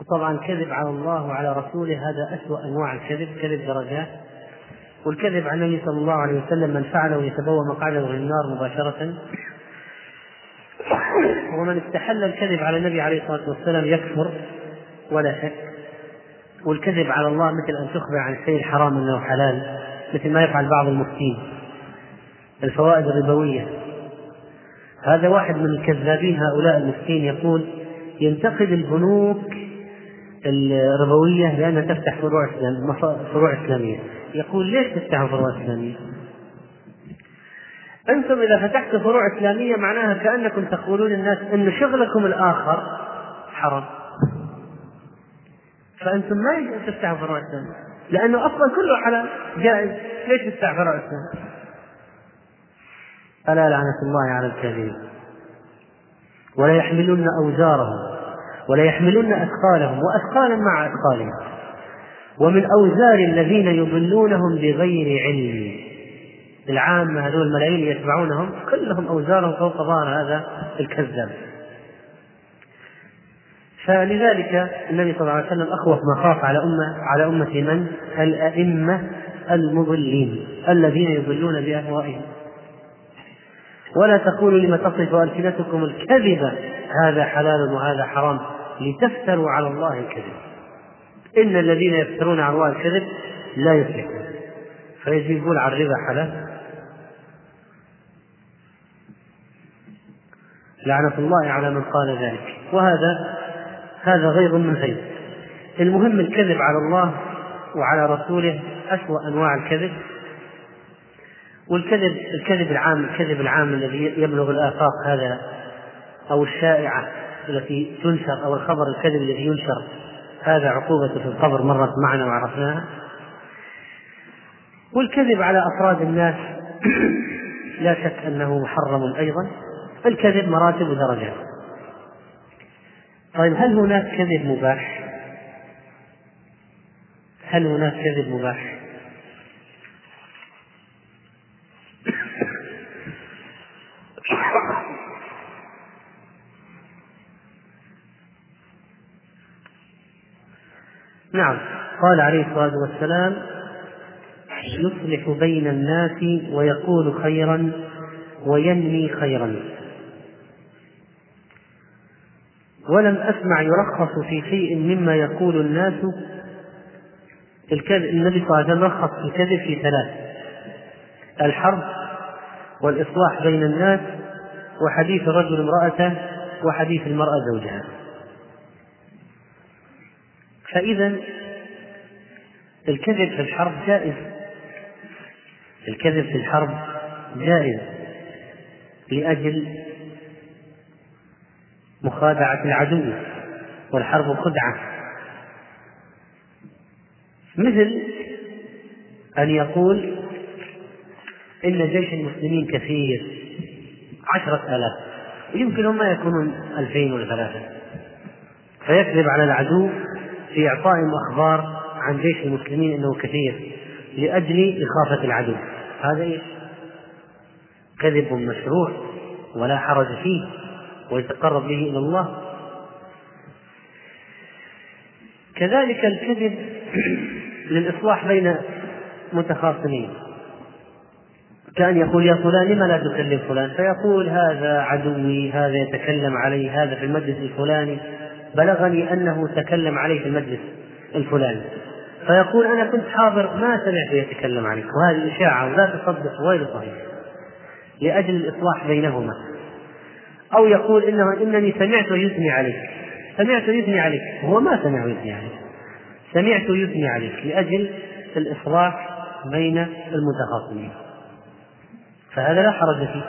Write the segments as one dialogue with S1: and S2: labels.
S1: وطبعا كذب على الله وعلى رسوله هذا أسوأ أنواع الكذب. كذب درجات. والكذب عن النبي صلى الله عليه وسلم من فعله يتبوى مقعده من النار مباشرة. ومن استحل الكذب على النبي عليه الصلاة والسلام يكفر ولا شك. والكذب على الله مثل أن تخبر عن الشيء الحرام أنه حلال مثل ما يفعل بعض المفتين. الفوائد الربوية. هذا واحد من الكذابين هؤلاء المفتين يقول ينتقد البنوك الربوية لأنها تفتح فروع إسلام فروع إسلامية. يقول ليش تفتحوا فروع إسلامية؟ أنتم إذا فتحتوا فروع إسلامية معناها كأنكم تقولون للناس أن شغلكم الآخر حرام. فأنتم ما أن تفتحوا فروع إسلامية لأنه أصلا كله حلال جائز. ليش تفتح فروع إسلامية؟ ألا لعنة الله على الكاذبين. ولا يحملن أوزارهم. ولا يحملن أثقالهم وأثقالا مع أثقالهم. ومن أوزار الذين يضلونهم بغير علم. العامة هذول الملايين يتبعونهم كلهم أوزارهم فوق ظهر هذا الكذاب. فلذلك النبي صلى الله عليه وسلم أخوف ما خاف على أمة على أمة من؟ الأئمة المضلين الذين يضلون بأهوائهم. ولا تقولوا لما تصف ألسنتكم الكذب هذا حلال وهذا حرام لتفتروا على الله الكذب. إن الذين يفترون على الله الكذب لا يفلحون. فيجيبون على الربا حلال. لعنة الله على من قال ذلك. وهذا هذا غيظ من غيظ المهم الكذب على الله وعلى رسوله أسوأ أنواع الكذب. والكذب الكذب العام الكذب العام الذي يبلغ الآفاق هذا أو الشائعة التي تنشر أو الخبر الكذب الذي ينشر هذا عقوبته في القبر مرت معنا وعرفناها والكذب على أفراد الناس لا شك أنه محرم أيضا الكذب مراتب ودرجات طيب هل هناك كذب مباح؟ هل هناك كذب مباح؟ نعم. قال عليه الصلاة والسلام يصلح بين الناس ويقول خيرا وينمي خيرا. ولم أسمع يرخص في شيء مما يقول الناس الكذب النبي صلى الله عليه وسلم رخص في الكذب في ثلاث الحرب والإصلاح بين الناس وحديث الرجل امرأته وحديث المرأة زوجها. فإذا الكذب في الحرب جائز. الكذب في الحرب جائز لأجل مخادعة العدو والحرب خدعة. مثل أن يقول إن جيش المسلمين كثير عشرة آلاف يمكن هم ما يكونون ألفين ولا ثلاثة فيكذب على العدو في إعطائهم أخبار عن جيش المسلمين أنه كثير لأجل إخافة العدو. هذا إيش؟ كذب مشروع ولا حرج فيه ويتقرب به إلى الله. كذلك الكذب للإصلاح بين متخاصمين. كان يقول يا فلان لما لا تكلم فلان؟ فيقول هذا عدوي هذا يتكلم علي هذا في المجلس الفلاني. بلغني أنه تكلم علي في المجلس الفلاني. فيقول أنا كنت حاضر ما سمعت يتكلم عليك. وهذه إشاعة ولا تصدق غير صحيح. لأجل الإصلاح بينهما. أو يقول إنه إنني سمعت يثني عليك. سمعت يثني عليك. هو ما سمع يثني عليك. سمعت يثني عليك لأجل الإصلاح بين المتخاصمين. فهذا لا حرج فيه.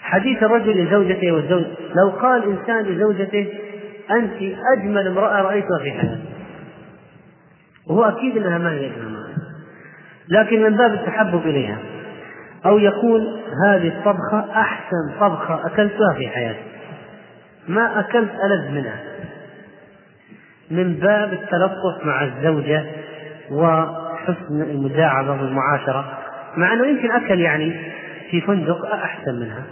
S1: حديث الرجل لزوجته والزوج لو قال إنسان لزوجته أنت أجمل امرأة رأيتها في حياتي وهو أكيد أنها ما هي أجمل امرأة. لكن من باب التحبب إليها. أو يقول هذه الطبخة أحسن طبخة أكلتها في حياتي. ما أكلت ألذ منها. من باب التلطف مع الزوجة وحسن المداعبة والمعاشرة. مع أنه يمكن أكل يعني في فندق أحسن منها.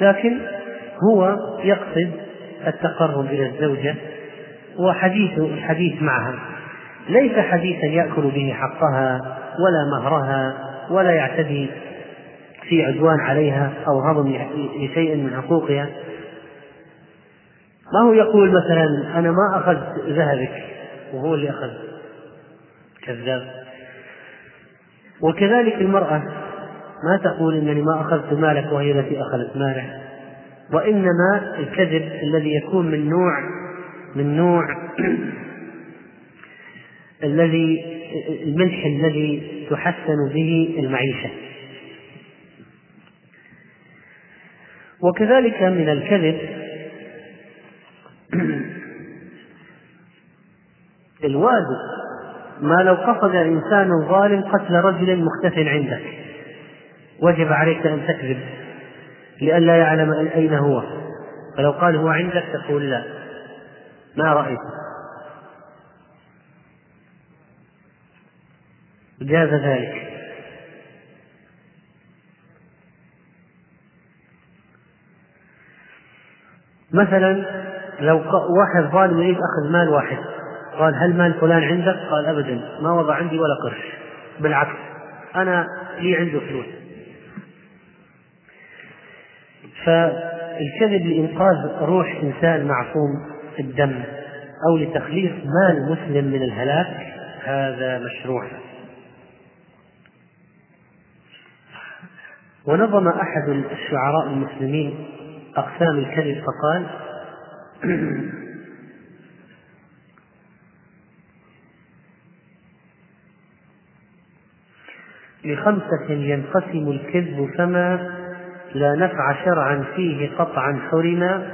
S1: لكن هو يقصد التقرب إلى الزوجة وحديث الحديث معها. ليس حديثا يأكل به حقها ولا مهرها ولا يعتدي في عدوان عليها أو هضم لشيء من حقوقها ما هو يقول مثلا أنا ما أخذت ذهبك وهو اللي أخذ؟ كذاب. وكذلك المرأة ما تقول إنني ما أخذت مالك وهي التي أخذت ماله. وإنما الكذب الذي يكون من نوع من نوع الذي الملح الذي تحسن به المعيشة. وكذلك من الكذب الواد ما لو قصد إنسان ظالم قتل رجل مختف عندك. وجب عليك أن تكذب. لئلا يعلم أين هو. فلو قال هو عندك تقول لا. ما رأيت. جاز ذلك. مثلا لو واحد ظالم يريد أخذ مال واحد. قال هل مال فلان عندك؟ قال أبدا. ما وضع عندي ولا قرش. بالعكس. أنا لي عنده فلوس. فالكذب لإنقاذ روح إنسان معصوم الدم أو لتخليص مال مسلم من الهلاك هذا مشروع. ونظم أحد الشعراء المسلمين أقسام الكذب فقال لخمسة ينقسم الكذب فما لا نفع شرعا فيه قطعا حرما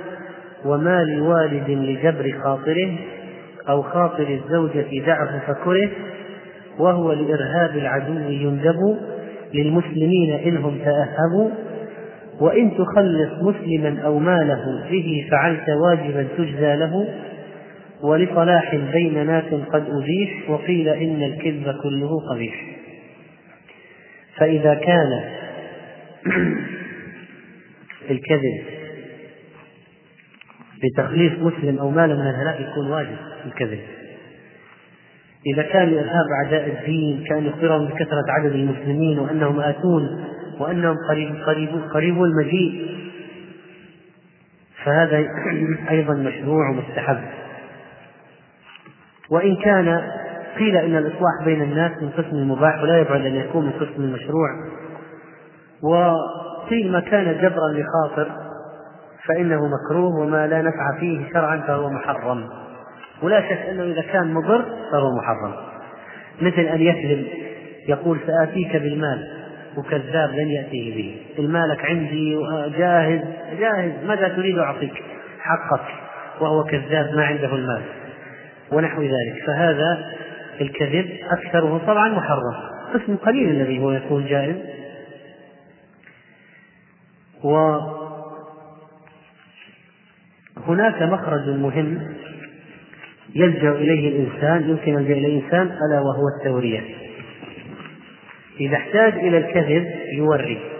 S1: وما لوالد لجبر خاطره أو خاطر الزوجة دعه فكره وهو لإرهاب العدو يندب للمسلمين إنهم تأهبوا. وإن تخلص مسلما أو ماله به فعلت واجبا تجزى له. ولصلاح بين ناس قد أزيح وقيل إن الكذب كله قبيح. فإذا كان الكذب. لتخليص مسلم أو مال من الهلاك يكون واجب الكذب. إذا كان لإرهاب أعداء الدين كان يخبرهم بكثرة عدد المسلمين وأنهم آتون وأنهم قريب قريب قريب المجيء فهذا أيضا مشروع ومستحب وإن كان قيل إن الإصلاح بين الناس من قسم المباح ولا يبعد أن يكون من قسم المشروع وقيل ما كان جبرا لخاطر فإنه مكروه وما لا نفع فيه شرعا فهو محرم. ولا شك أنه إذا كان مضر فهو محرم. مثل أن يكذب يقول سآتيك بالمال وكذاب لن يأتيه به. المالك عندي جاهز جاهز ماذا تريد أعطيك؟ حقك وهو كذاب ما عنده المال. ونحو ذلك. فهذا الكذب أكثره طبعا محرم. قسم قليل الذي هو يكون جائز. وهناك مخرج مهم يلجأ إليه الإنسان يمكن يلجأ إليه الإنسان ألا وهو التورية. إذا احتاج إلى الكذب يوري.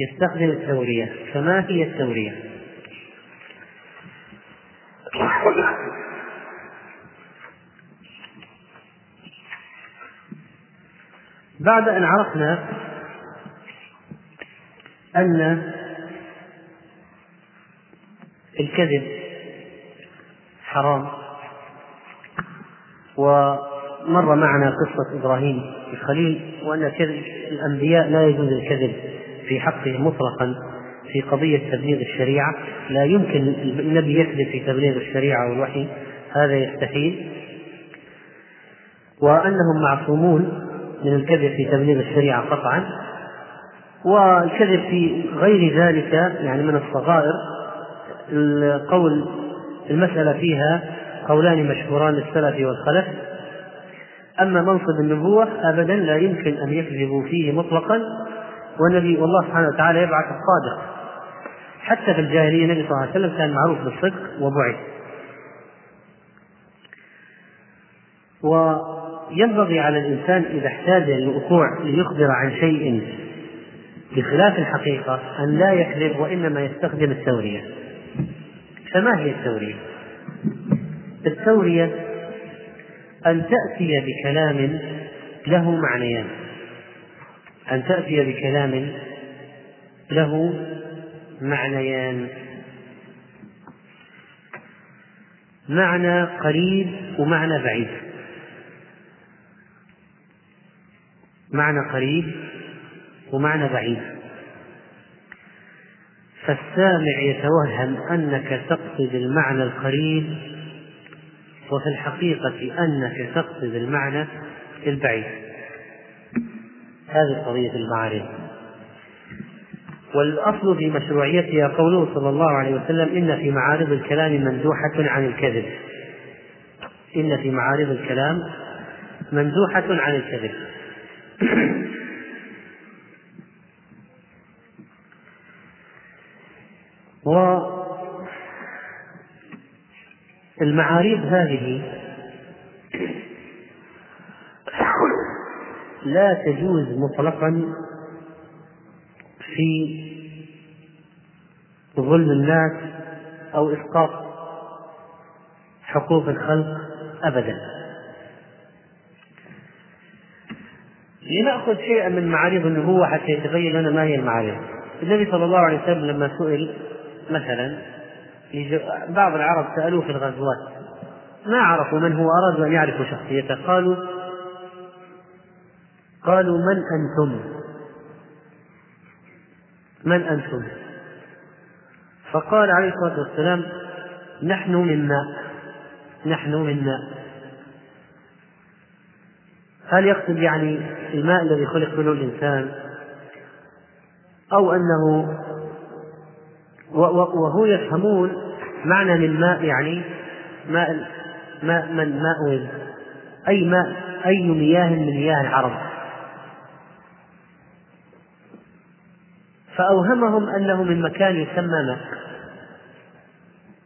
S1: يستخدم التورية. فما هي التورية؟ بعد أن عرفنا أن الكذب حرام. ومر معنا قصة إبراهيم الخليل وأن كذب الأنبياء لا يجوز الكذب في حقهم مطلقا في قضية تبليغ الشريعة. لا يمكن النبي يكذب في تبليغ الشريعة والوحي هذا يستحيل. وأنهم معصومون من الكذب في تبليغ الشريعة قطعا. والكذب في غير ذلك يعني من الصغائر القول المسألة فيها قولان مشهوران للسلف والخلف. أما منصب النبوة أبدا لا يمكن أن يكذبوا فيه مطلقا والنبي والله سبحانه وتعالى يبعث الصادق. حتى في الجاهلية النبي صلى الله عليه وسلم كان معروف بالصدق وبعث وينبغي على الإنسان إذا احتاج للوقوع ليخبر عن شيء بخلاف الحقيقة أن لا يكذب وإنما يستخدم التورية. فما هي التورية؟ التورية أن تأتي بكلام له معنيان. أن تأتي بكلام له معنيان. معنى قريب ومعنى بعيد. معنى قريب ومعنى بعيد فالسامع يتوهم أنك تقصد المعنى القريب وفي الحقيقة أنك تقصد المعنى البعيد. هذه قضية المعارف والأصل في مشروعيتها قوله صلى الله عليه وسلم إن في معارض الكلام مندوحة عن الكذب. إن في معارض الكلام مندوحة عن الكذب. والمعاريض هذه لا تجوز مطلقا في ظلم الناس أو إسقاط حقوق الخلق أبدا. لنأخذ شيئا من معارض النبوة حتى يتبين لنا ما هي المعارض. النبي صلى الله عليه وسلم لما سئل مثلا بعض العرب سألوه في الغزوات ما عرفوا من هو؟ أرادوا أن يعرفوا شخصيته. قالوا قالوا من أنتم؟ من أنتم؟ فقال عليه الصلاة والسلام نحن من ماء نحن من ماء هل يقصد يعني الماء الذي خلق منه الإنسان أو أنه وهو يفهمون معنى من ماء يعني ماء ماء من؟ ماء أي ماء أي مياه من مياه العرب. فأوهمهم أنه من مكان يسمى ماء.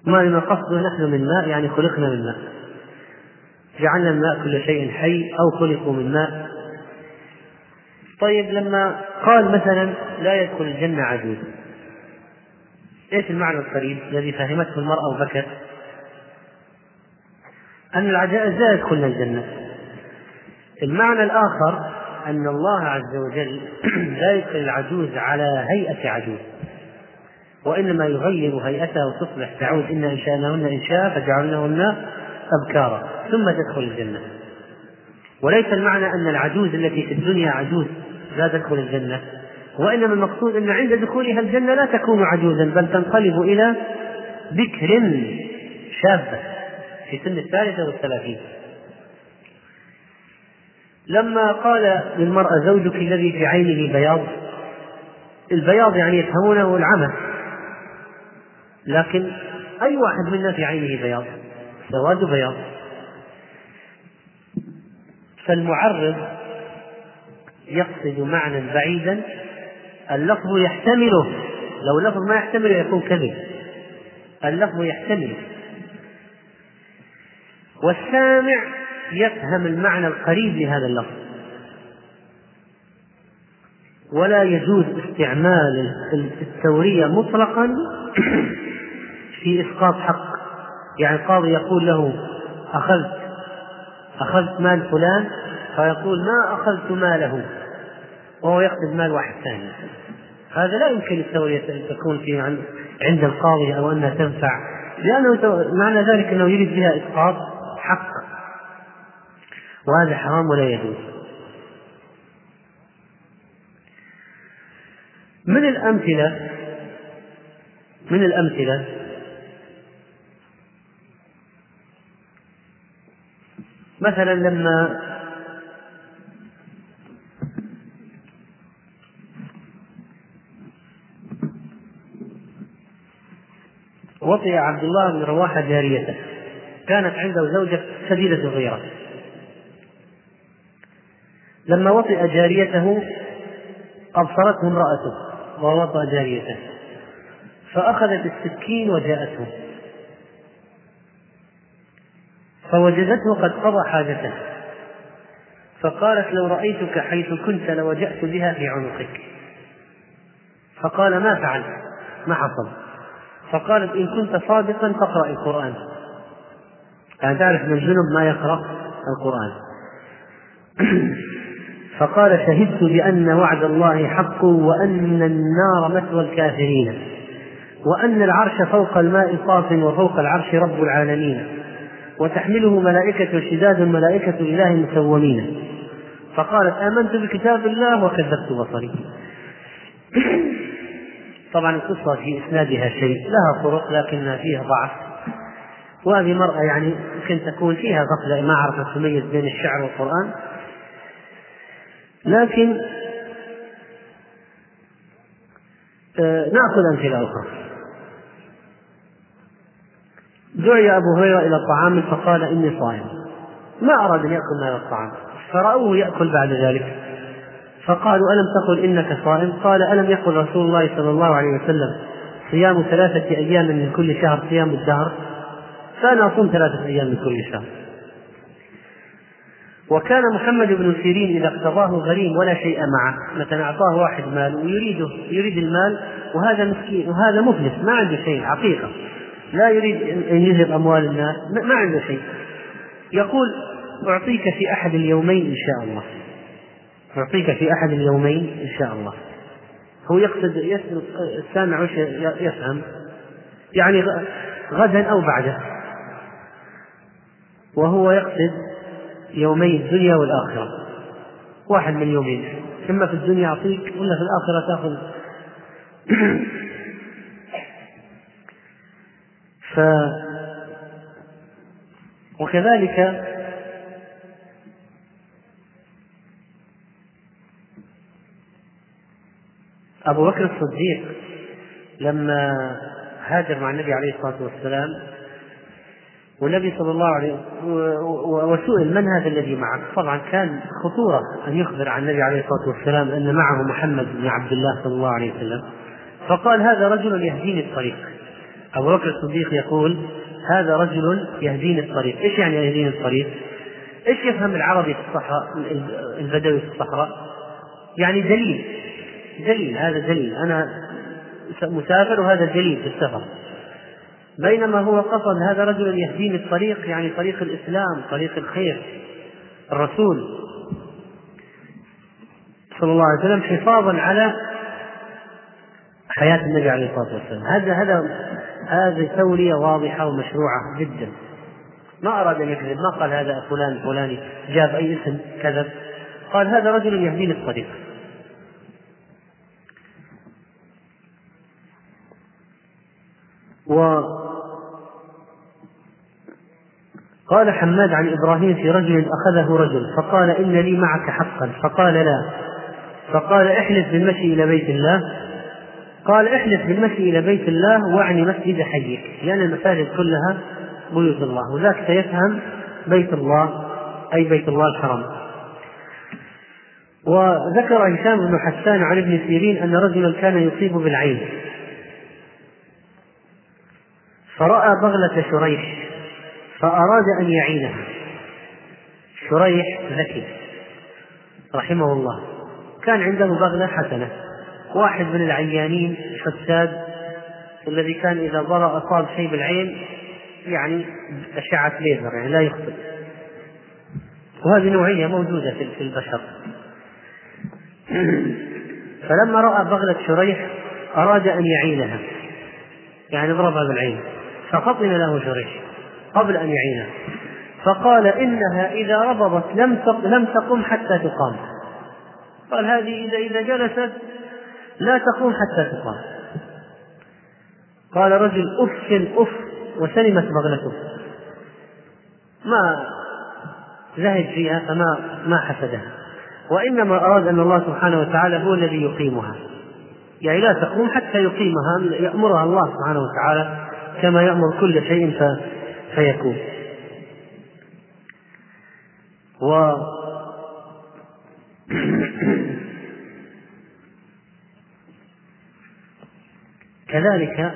S1: ما لما نحن من ماء يعني خلقنا من ماء. جعلنا الماء كل شيء حي أو خلقوا من ماء. طيب لما قال مثلا لا يدخل الجنة عجوز. إيش المعنى القريب الذي فهمته المرأة وبكت أن العجائز لا يدخلن الجنة. المعنى الآخر أن الله عز وجل لا يدخل العجوز على هيئة عجوز وإنما يغير هيئتها وتصبح تعود. إنا إنشأناهن إنشاء فجعلناهن أبكارا ثم تدخل الجنة. وليس المعنى أن العجوز التي في الدنيا عجوز لا تدخل الجنة. وإنما المقصود أن عند دخولها الجنة لا تكون عجوزا بل تنقلب إلى بكر شابة في سن الثالثة والثلاثين. لما قال للمرأة زوجك الذي في عينه بياض البياض يعني يفهمونه العمى لكن أي واحد منا في عينه بياض؟ سواد بياض. فالمعرض يقصد معنى بعيدا اللفظ يحتمله. لو اللفظ ما يحتمله يكون كذب. اللفظ يحتمله. والسامع يفهم المعنى القريب لهذا اللفظ. ولا يجوز استعمال التورية مطلقا في إسقاط حق. يعني القاضي يقول له أخذت أخذت مال فلان فيقول ما أخذت ماله. وهو يقصد مال واحد ثاني. هذا لا يمكن التورية أن تكون في عند القاضي أو أنها تنفع لأنه معنى ذلك أنه يريد بها إسقاط حق وهذا حرام ولا يجوز. من الأمثلة من الأمثلة مثلا لما وطئ عبد الله بن رواحة جاريته. كانت عنده زوجة شديدة الغيرة لما وطئ جاريته أبصرته امرأته ووطأ جاريته. فأخذت السكين وجاءته. فوجدته قد قضى حاجته. فقالت لو رأيتك حيث كنت لوجأت بها في عنقك. فقال ما فعلت؟ ما حصل فقالت إن كنت صادقا فاقرأ القرآن. يعني تعرف أن الجنب ما يقرأ القرآن. فقال شهدت بأن وعد الله حق وأن النار مثوى الكافرين وأن العرش فوق الماء صاف وفوق العرش رب العالمين وتحمله ملائكة شداد ملائكة إله مسومين. فقالت آمنت بكتاب الله وكذبت بصري. طبعا القصة في إسنادها شيء لها طرق لكنها فيها ضعف. وهذه مرأة يعني يمكن تكون فيها غفلة ما عرفت تميز بين الشعر والقرآن. لكن آه، نأخذ أمثلة أخرى. دعي أبو هريرة إلى الطعام فقال إني صائم. ما أراد أن يأكل هذا الطعام. فرأوه يأكل بعد ذلك. فقالوا ألم تقل إنك صائم؟ قال ألم يقل رسول الله صلى الله عليه وسلم صيام ثلاثة أيام من كل شهر صيام الدهر؟ فأنا أصوم ثلاثة أيام من كل شهر. وكان محمد بن سيرين إذا اقتضاه غريم ولا شيء معه مثلا أعطاه واحد مال ويريده يريد المال وهذا مسكين وهذا مفلس ما عنده شيء حقيقة لا يريد أن يذهب أموال الناس ما عنده شيء. يقول أعطيك في أحد اليومين إن شاء الله. أعطيك في أحد اليومين إن شاء الله. هو يقصد السامع وش يفهم. يعني غدا أو بعده. وهو يقصد يومي الدنيا والآخرة. واحد من يومين. إما في الدنيا أعطيك ولا في الآخرة تأخذ. ف وكذلك أبو بكر الصديق لما هاجر مع النبي عليه الصلاة والسلام والنبي صلى الله عليه وسئل من هذا الذي معك؟ طبعا كان خطورة أن يخبر عن النبي عليه الصلاة والسلام أن معه محمد بن عبد الله صلى الله عليه وسلم. فقال هذا رجل يهديني الطريق. أبو بكر الصديق يقول هذا رجل يهديني الطريق. إيش يعني يهديني الطريق؟ إيش يفهم العربي في الصحراء البدوي في الصحراء؟ يعني دليل. دليل هذا دليل. أنا مسافر وهذا دليل في السفر. بينما هو قصد هذا رجل يهديني الطريق يعني طريق الإسلام طريق الخير الرسول. صلى الله عليه وسلم حفاظا على حياة النبي عليه الصلاة والسلام. هذا هذا هذه تولية واضحة ومشروعة جدا. ما أراد أن يكذب ما قال هذا فلان فلاني جاب أي اسم كذب. قال هذا رجل يهديني الطريق و قال حماد عن إبراهيم في رجل أخذه رجل فقال إن لي معك حقا فقال لا. فقال احلف بالمشي إلى بيت الله. قال احلف بالمشي إلى بيت الله وأعني مسجد حيك لأن المساجد كلها بيوت الله وذاك سيفهم بيت الله أي بيت الله الحرام. وذكر هشام بن حسان عن ابن سيرين أن رجلا كان يصيب بالعين. فرأى بغلة شريح فأراد أن يعينها شريح ذكي رحمه الله. كان عنده بغلة حسنة. واحد من العيانين الحساد الذي كان إذا ضرأ أصاب شيء بالعين يعني أشعة ليزر يعني لا يخطئ. وهذه نوعية موجودة في البشر. فلما رأى بغلة شريح أراد أن يعينها. يعني اضربها بالعين. ففطن له شريح قبل أن يعينها فقال إنها إذا ربضت لم لم تقم حتى تقام. قال هذه إذا إذا جلست لا تقوم حتى تقام. قال رجل أف أف وسلمت بغلته. ما زهد فيها فما ما حسدها. وإنما أراد أن الله سبحانه وتعالى هو الذي يقيمها. يعني لا تقوم حتى يقيمها يأمرها الله سبحانه وتعالى كما يأمر كل شيء فيكون. و كذلك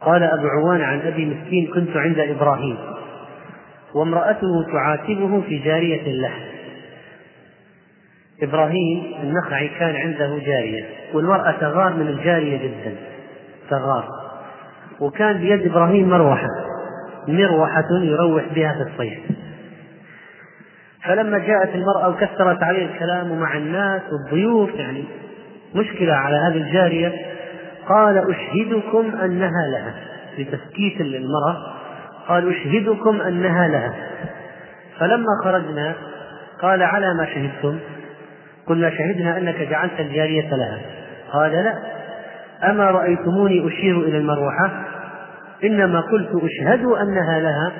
S1: قال أبو عوان عن أبي مسكين كنت عند إبراهيم وامرأته تعاتبه في جارية له. إبراهيم النخعي كان عنده جارية والمرأة تغار من الجارية جدا. تغار وكان بيد إبراهيم مروحة مروحة يروح بها في الصيف. فلما جاءت المرأة وكثرت عليه الكلام مع الناس والضيوف يعني مشكلة على هذه الجارية قال أشهدكم أنها لها. لتسكيت المرأة قال أشهدكم أنها لها. فلما خرجنا قال على ما شهدتم؟ قلنا شهدنا أنك جعلت الجارية لها. قال لا. أما رأيتموني أشير إلى المروحة؟ إنما قلت أشهد أنها لها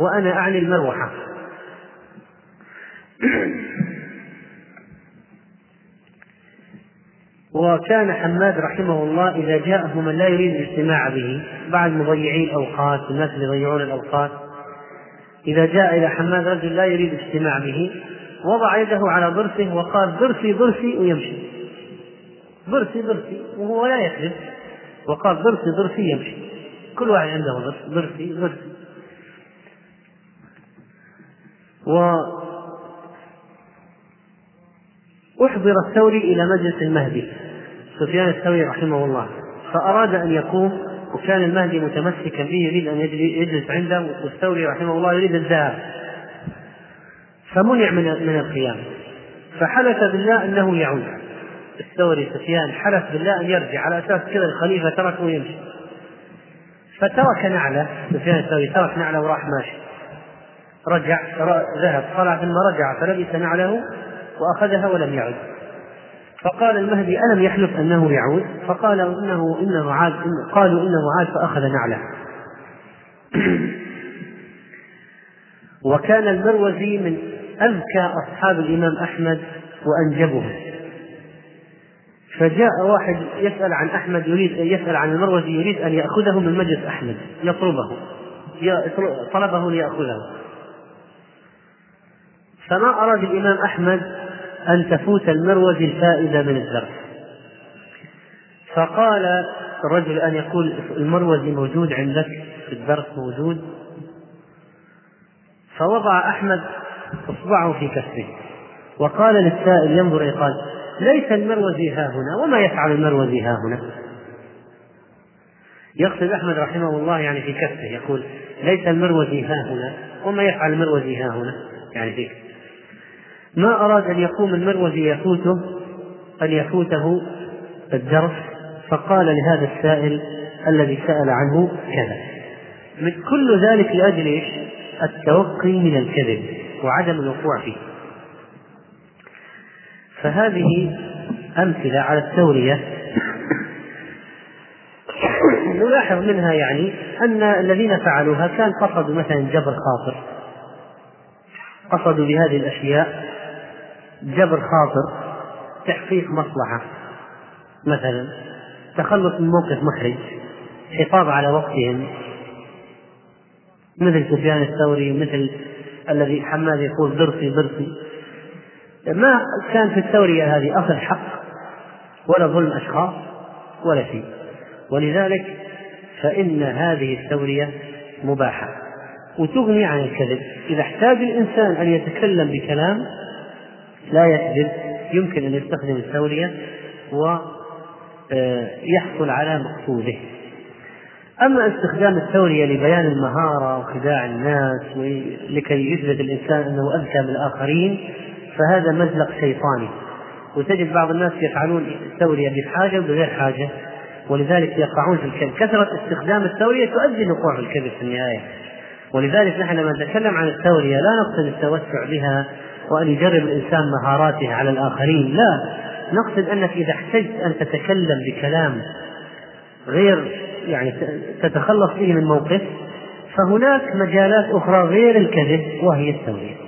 S1: وأنا أعني المروحة. وكان حماد رحمه الله إذا جاءه من لا يريد الاجتماع به بعد مضيعي الأوقات الناس اللي يضيعون الأوقات إذا جاء إلى حماد رجل لا يريد الاجتماع به وضع يده على ضرسه وقال ضرسي ضرسي ويمشي. ضرسي ضرسي وهو لا يكذب. وقال ضرسي ضرسي يمشي. كل واحد عنده ضرس ضرسي ضرسي و أحضر الثوري إلى مجلس المهدي. سفيان الثوري رحمه الله. فأراد أن يقوم وكان المهدي متمسكا به يريد أن يجلس عنده والثوري رحمه الله يريد الذهاب فمنع من من القيام. فحلف بالله أنه يعود. الثوري سفيان حلف بالله أن يرجع على أساس كذا الخليفة تركه ويمشي. فترك نعلة سفيان الثوري ترك نعلة وراح ماشي. رجع ذهب طلع ثم رجع فلبس نعله وأخذها ولم يعد. فقال المهدي ألم يحلف أنه يعود؟ فقال إنه إنه عاد قالوا إنه عاد فأخذ نعله. وكان المروزي من أذكى أصحاب الإمام أحمد وأنجبهم. فجاء واحد يسأل عن أحمد يريد يسأل عن المروزي يريد أن يأخذه من مجلس أحمد يطلبه طلبه ليأخذه. فما أراد الإمام أحمد أن تفوت المروزي الفائدة من الدرس. فقال الرجل أن يقول المروزي موجود عندك في الدرس موجود. فوضع أحمد إصبعه في كفه. وقال للسائل ينظر إليه قال ليس المروزي ها هنا وما يفعل المروزي ها هنا. يقصد أحمد رحمه الله يعني في كفه يقول ليس المروزي ها هنا وما يفعل المروزي ها هنا. يعني في كفه ما أراد أن يقوم المروزي يفوته أن يفوته الدرس فقال لهذا السائل الذي سأل عنه كذا. من كل ذلك لأجل؟ التوقي من الكذب وعدم الوقوع فيه. فهذه أمثلة على التورية. نلاحظ منها يعني أن الذين فعلوها كان قصدوا مثلا جبر خاطر. قصدوا بهذه الأشياء جبر خاطر تحقيق مصلحة. مثلا تخلص من موقف محرج حفاظ على وقتهم. مثل سفيان الثوري مثل الذي حماد يقول ضرسي ضرسي. ما كان في الثورية هذه أصل حق ولا ظلم أشخاص ولا شيء. ولذلك فإن هذه الثورية مباحة. وتغني عن الكذب. إذا احتاج الإنسان أن يتكلم بكلام لا يكذب يمكن أن يستخدم التورية ويحصل على مقصوده. أما استخدام التورية لبيان المهارة وخداع الناس لكي يثبت الإنسان أنه أذكى من الآخرين فهذا مزلق شيطاني. وتجد بعض الناس يفعلون التورية بحاجة وبغير حاجة. ولذلك يقعون في الكذب. كثرة استخدام التورية تؤدي للوقوع في الكذب في النهاية. ولذلك نحن لما نتكلم عن التورية لا نقصد التوسع بها وأن يجرب الإنسان مهاراته على الآخرين. لا. نقصد أنك إذا احتجت أن تتكلم بكلام غير يعني تتخلص به من موقف فهناك مجالات أخرى غير الكذب وهي التورية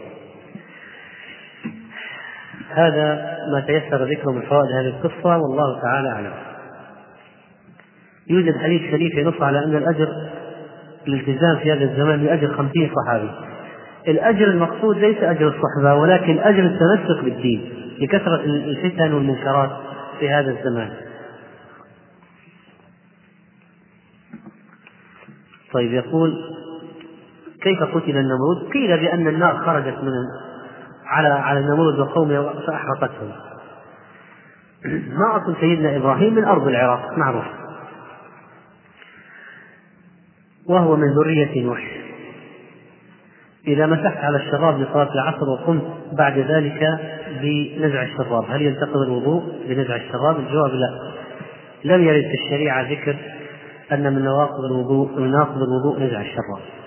S1: هذا ما تيسر ذكره من فوائد هذه القصة والله تعالى أعلم. يوجد حديث شريف ينص على أن الأجر الالتزام في هذا الزمان بأجر خمسين صحابي. الأجر المقصود ليس أجر الصحبة ولكن أجر التمسك بالدين لكثرة الفتن والمنكرات في هذا الزمان. طيب يقول كيف قتل النمرود؟ قيل بأن النار خرجت من على على النمرود وقومه فأحرقتهم. ما أصل سيدنا إبراهيم من أرض العراق معروف. وهو من ذرية نوح إذا مسحت على الشراب لصلاة العصر وقمت بعد ذلك بنزع الشراب هل ينتقض الوضوء بنزع الشراب؟ الجواب لا لم يرد في الشريعة ذكر أن من نواقض الوضوء من نواقض الوضوء نزع الشراب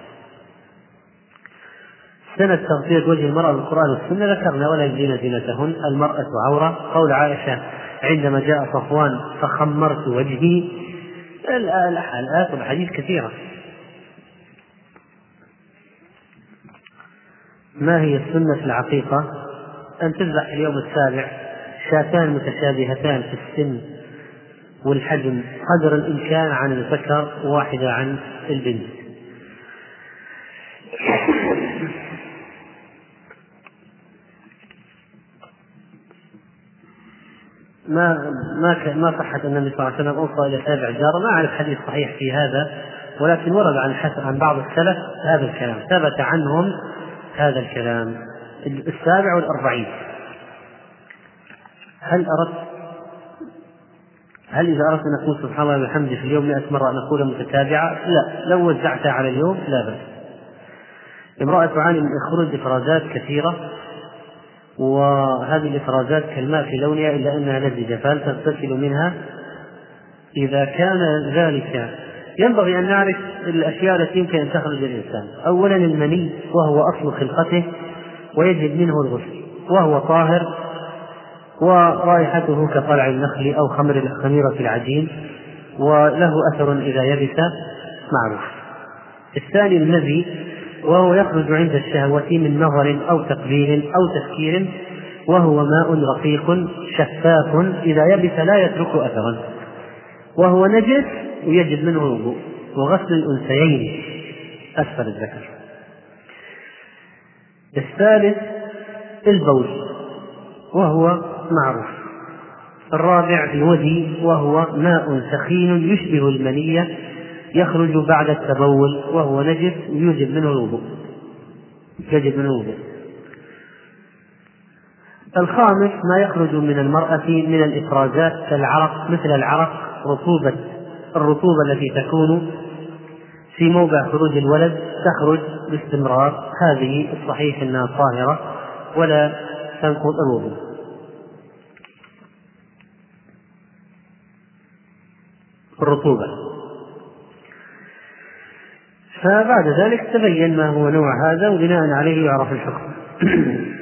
S1: سنة تغطية وجه المرأة بالقرآن والسنة ذكرنا ولا يبدين زينتهن. المرأة عورة. قول عائشة عندما جاء صفوان فخمرت وجهي. الآيات والحديث كثيرة. ما هي السنة في العقيقة؟ أن تذبح في اليوم السابع شاتان متشابهتان في السن والحجم. قدر الإمكان عن الذكر واحدة عن البنت. ما ما ما صحت ان النبي صلى الله عليه وسلم أوصى إلى تابع جاره، ما أعرف حديث صحيح في هذا ولكن ورد عن عن بعض السلف هذا الكلام، ثبت عنهم هذا الكلام. السابع والأربعين. هل أردت؟ هل إذا أردت أن أقول سبحان الله وبحمده في اليوم 100 مرة أن أقول متتابعة؟ لا، لو وزعتها على اليوم لا بأس. امرأة تعاني من خروج إفرازات كثيرة. وهذه الإفرازات كالماء في لونها إلا أنها لزجة فهل تغتسل منها؟ إذا كان ذلك ينبغي أن نعرف الأشياء التي يمكن أن تخرج الإنسان أولا المني وهو أصل خلقته ويجب منه الغسل وهو طاهر ورائحته كطلع النخل أو خمر الخميرة العجين وله أثر إذا يبس معروف الثاني الذي وهو يخرج عند الشهوة من نظر أو تقبيل أو تفكير وهو ماء رقيق شفاف إذا يبس لا يترك أثرا. وهو نجس ويجب منه الوضوء وغسل الأنثيين أسفل الذكر. الثالث البول وهو معروف. الرابع الودي وهو ماء سخين يشبه المنية يخرج بعد التبول وهو نجس يوجب منه الوضوء. يجب منه الوضوء. الخامس ما يخرج من المرأة من الإفرازات كالعرق مثل العرق رطوبة الرطوبة التي تكون في موضع خروج الولد تخرج باستمرار. هذه الصحيح أنها طاهرة ولا تنقض الوضوء. الرطوبة. فبعد ذلك تبين ما هو نوع هذا وبناء عليه يعرف الحكم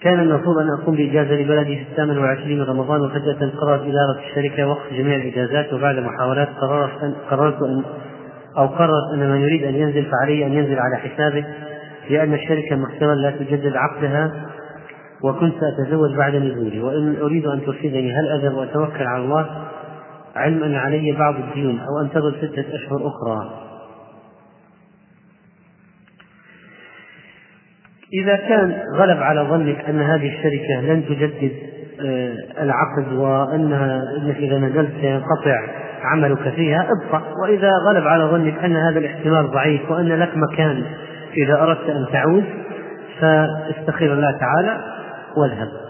S1: كان المفروض أن أقوم بإجازة لبلدي في الثامن والعشرين من رمضان وفجأة قررت إدارة الشركة وقف جميع الإجازات وبعد محاولات قررت أن قررت أن أو قررت أن من يريد أن ينزل فعليه أن ينزل على حسابه لأن الشركة محتمل لا تجدد عقدها وكنت سأتزوج بعد نزولي وإن أريد أن ترشدني هل أذهب وأتوكل على الله؟ علم أن علي بعض الديون أو أنتظر ستة أشهر أخرى. إذا كان غلب على ظنك أن هذه الشركة لن تجدد آه، العقد وأنها أنك إذا نزلت سينقطع عملك فيها ابقى. وإذا غلب على ظنك أن هذا الاحتمال ضعيف وأن لك مكان إذا أردت أن تعود فاستخير الله تعالى واذهب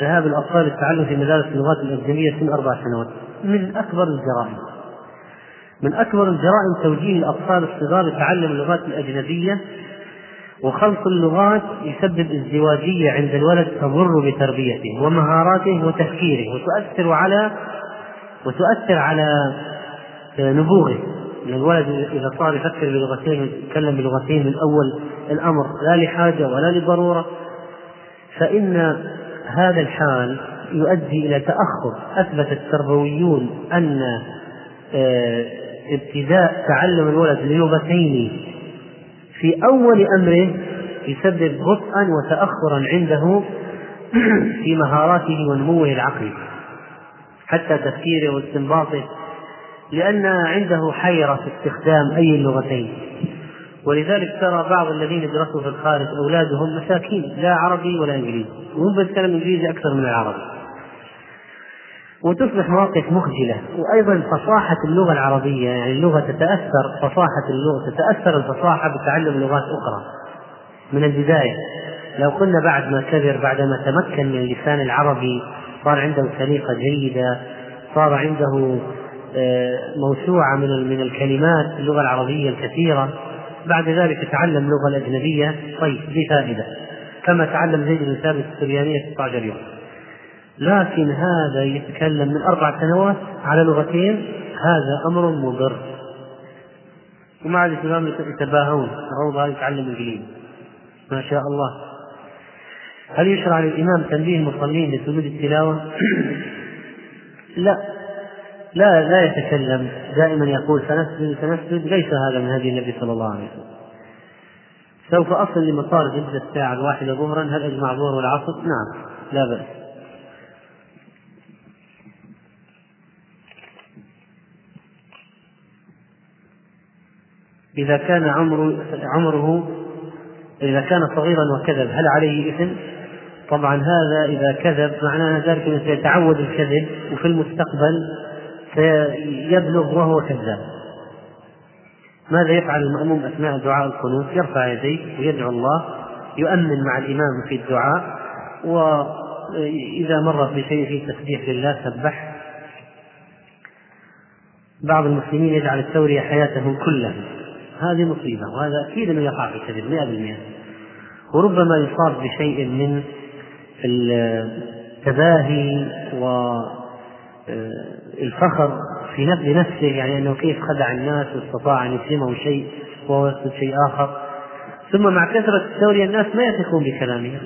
S1: ذهاب الأطفال للتعلم في مدارس اللغات الأجنبية سن أربع سنوات. من أكبر الجرائم. من أكبر الجرائم توجيه الأطفال الصغار لتعلم اللغات الأجنبية وخلط اللغات يسبب ازدواجية عند الولد تضر بتربيته ومهاراته وتفكيره وتؤثر على وتؤثر على نبوغه. الولد إذا صار يفكر بلغتين ويتكلم بلغتين من أول الأمر لا لحاجة ولا لضرورة. فإن هذا الحال يؤدي إلى تأخر. أثبت التربويون أن آه، ابتداء تعلم الولد للغتين في أول أمره يسبب بطئا وتأخرا عنده في مهاراته ونموه العقلي حتى تفكيره واستنباطه لأن عنده حيرة في استخدام أي اللغتين. ولذلك ترى بعض الذين يدرسوا في الخارج أولادهم مساكين لا عربي ولا إنجليزي وهم بيتكلم إنجليزي أكثر من العربي. وتصبح مواقف مخجلة. وأيضا فصاحة اللغة العربية يعني اللغة تتأثر فصاحة اللغة تتأثر الفصاحة بتعلم لغات أخرى. من البداية لو قلنا بعد ما كبر بعد ما تمكن من اللسان العربي صار عنده سليقة جيدة صار عنده آه، موسوعة من من الكلمات اللغة العربية الكثيرة. بعد ذلك تعلم اللغة الأجنبية. طيب دي فائدة. كما تعلم زيد بن ثابت السريانية 16 يوم. لكن هذا يتكلم من أربع سنوات على لغتين. هذا أمر مضر. ومع الإسلام يتباهون هذا يتعلم إنجليزي ما شاء الله. هل يشرع للإمام تنبيه المصلين لسجود التلاوة؟ لا. لا لا يتكلم. دائما يقول سنسجد سنسجد. ليس هذا من هدي النبي صلى الله عليه وسلم. سوف أصل لمطار جدة الساعة الواحدة ظهرا. هل أجمع الظهر والعصر؟ نعم لا بأس. إذا كان عمره عمره إذا كان صغيرا وكذب هل عليه إثم؟ طبعا هذا إذا كذب معناه ذلك أنه سيتعود الكذب وفي المستقبل سيبلغ وهو كذاب. ماذا يفعل المأموم أثناء دعاء القنوت؟ يرفع يديه ويدعو الله يؤمن مع الإمام في الدعاء وإذا مر بشيء فيه تسبيح لله سبح. بعض المسلمين يجعل التورية حياتهم كلها. هذه مصيبة وهذا أكيد أنه يقع في الكذب 100% وربما يصاب بشيء من التباهي والفخر في نفسه يعني إنه كيف خدع الناس واستطاع أن يفهمه شيء وهو يقصد شيء آخر. ثم مع كثرة التوريه الناس ما يثقون بكلامه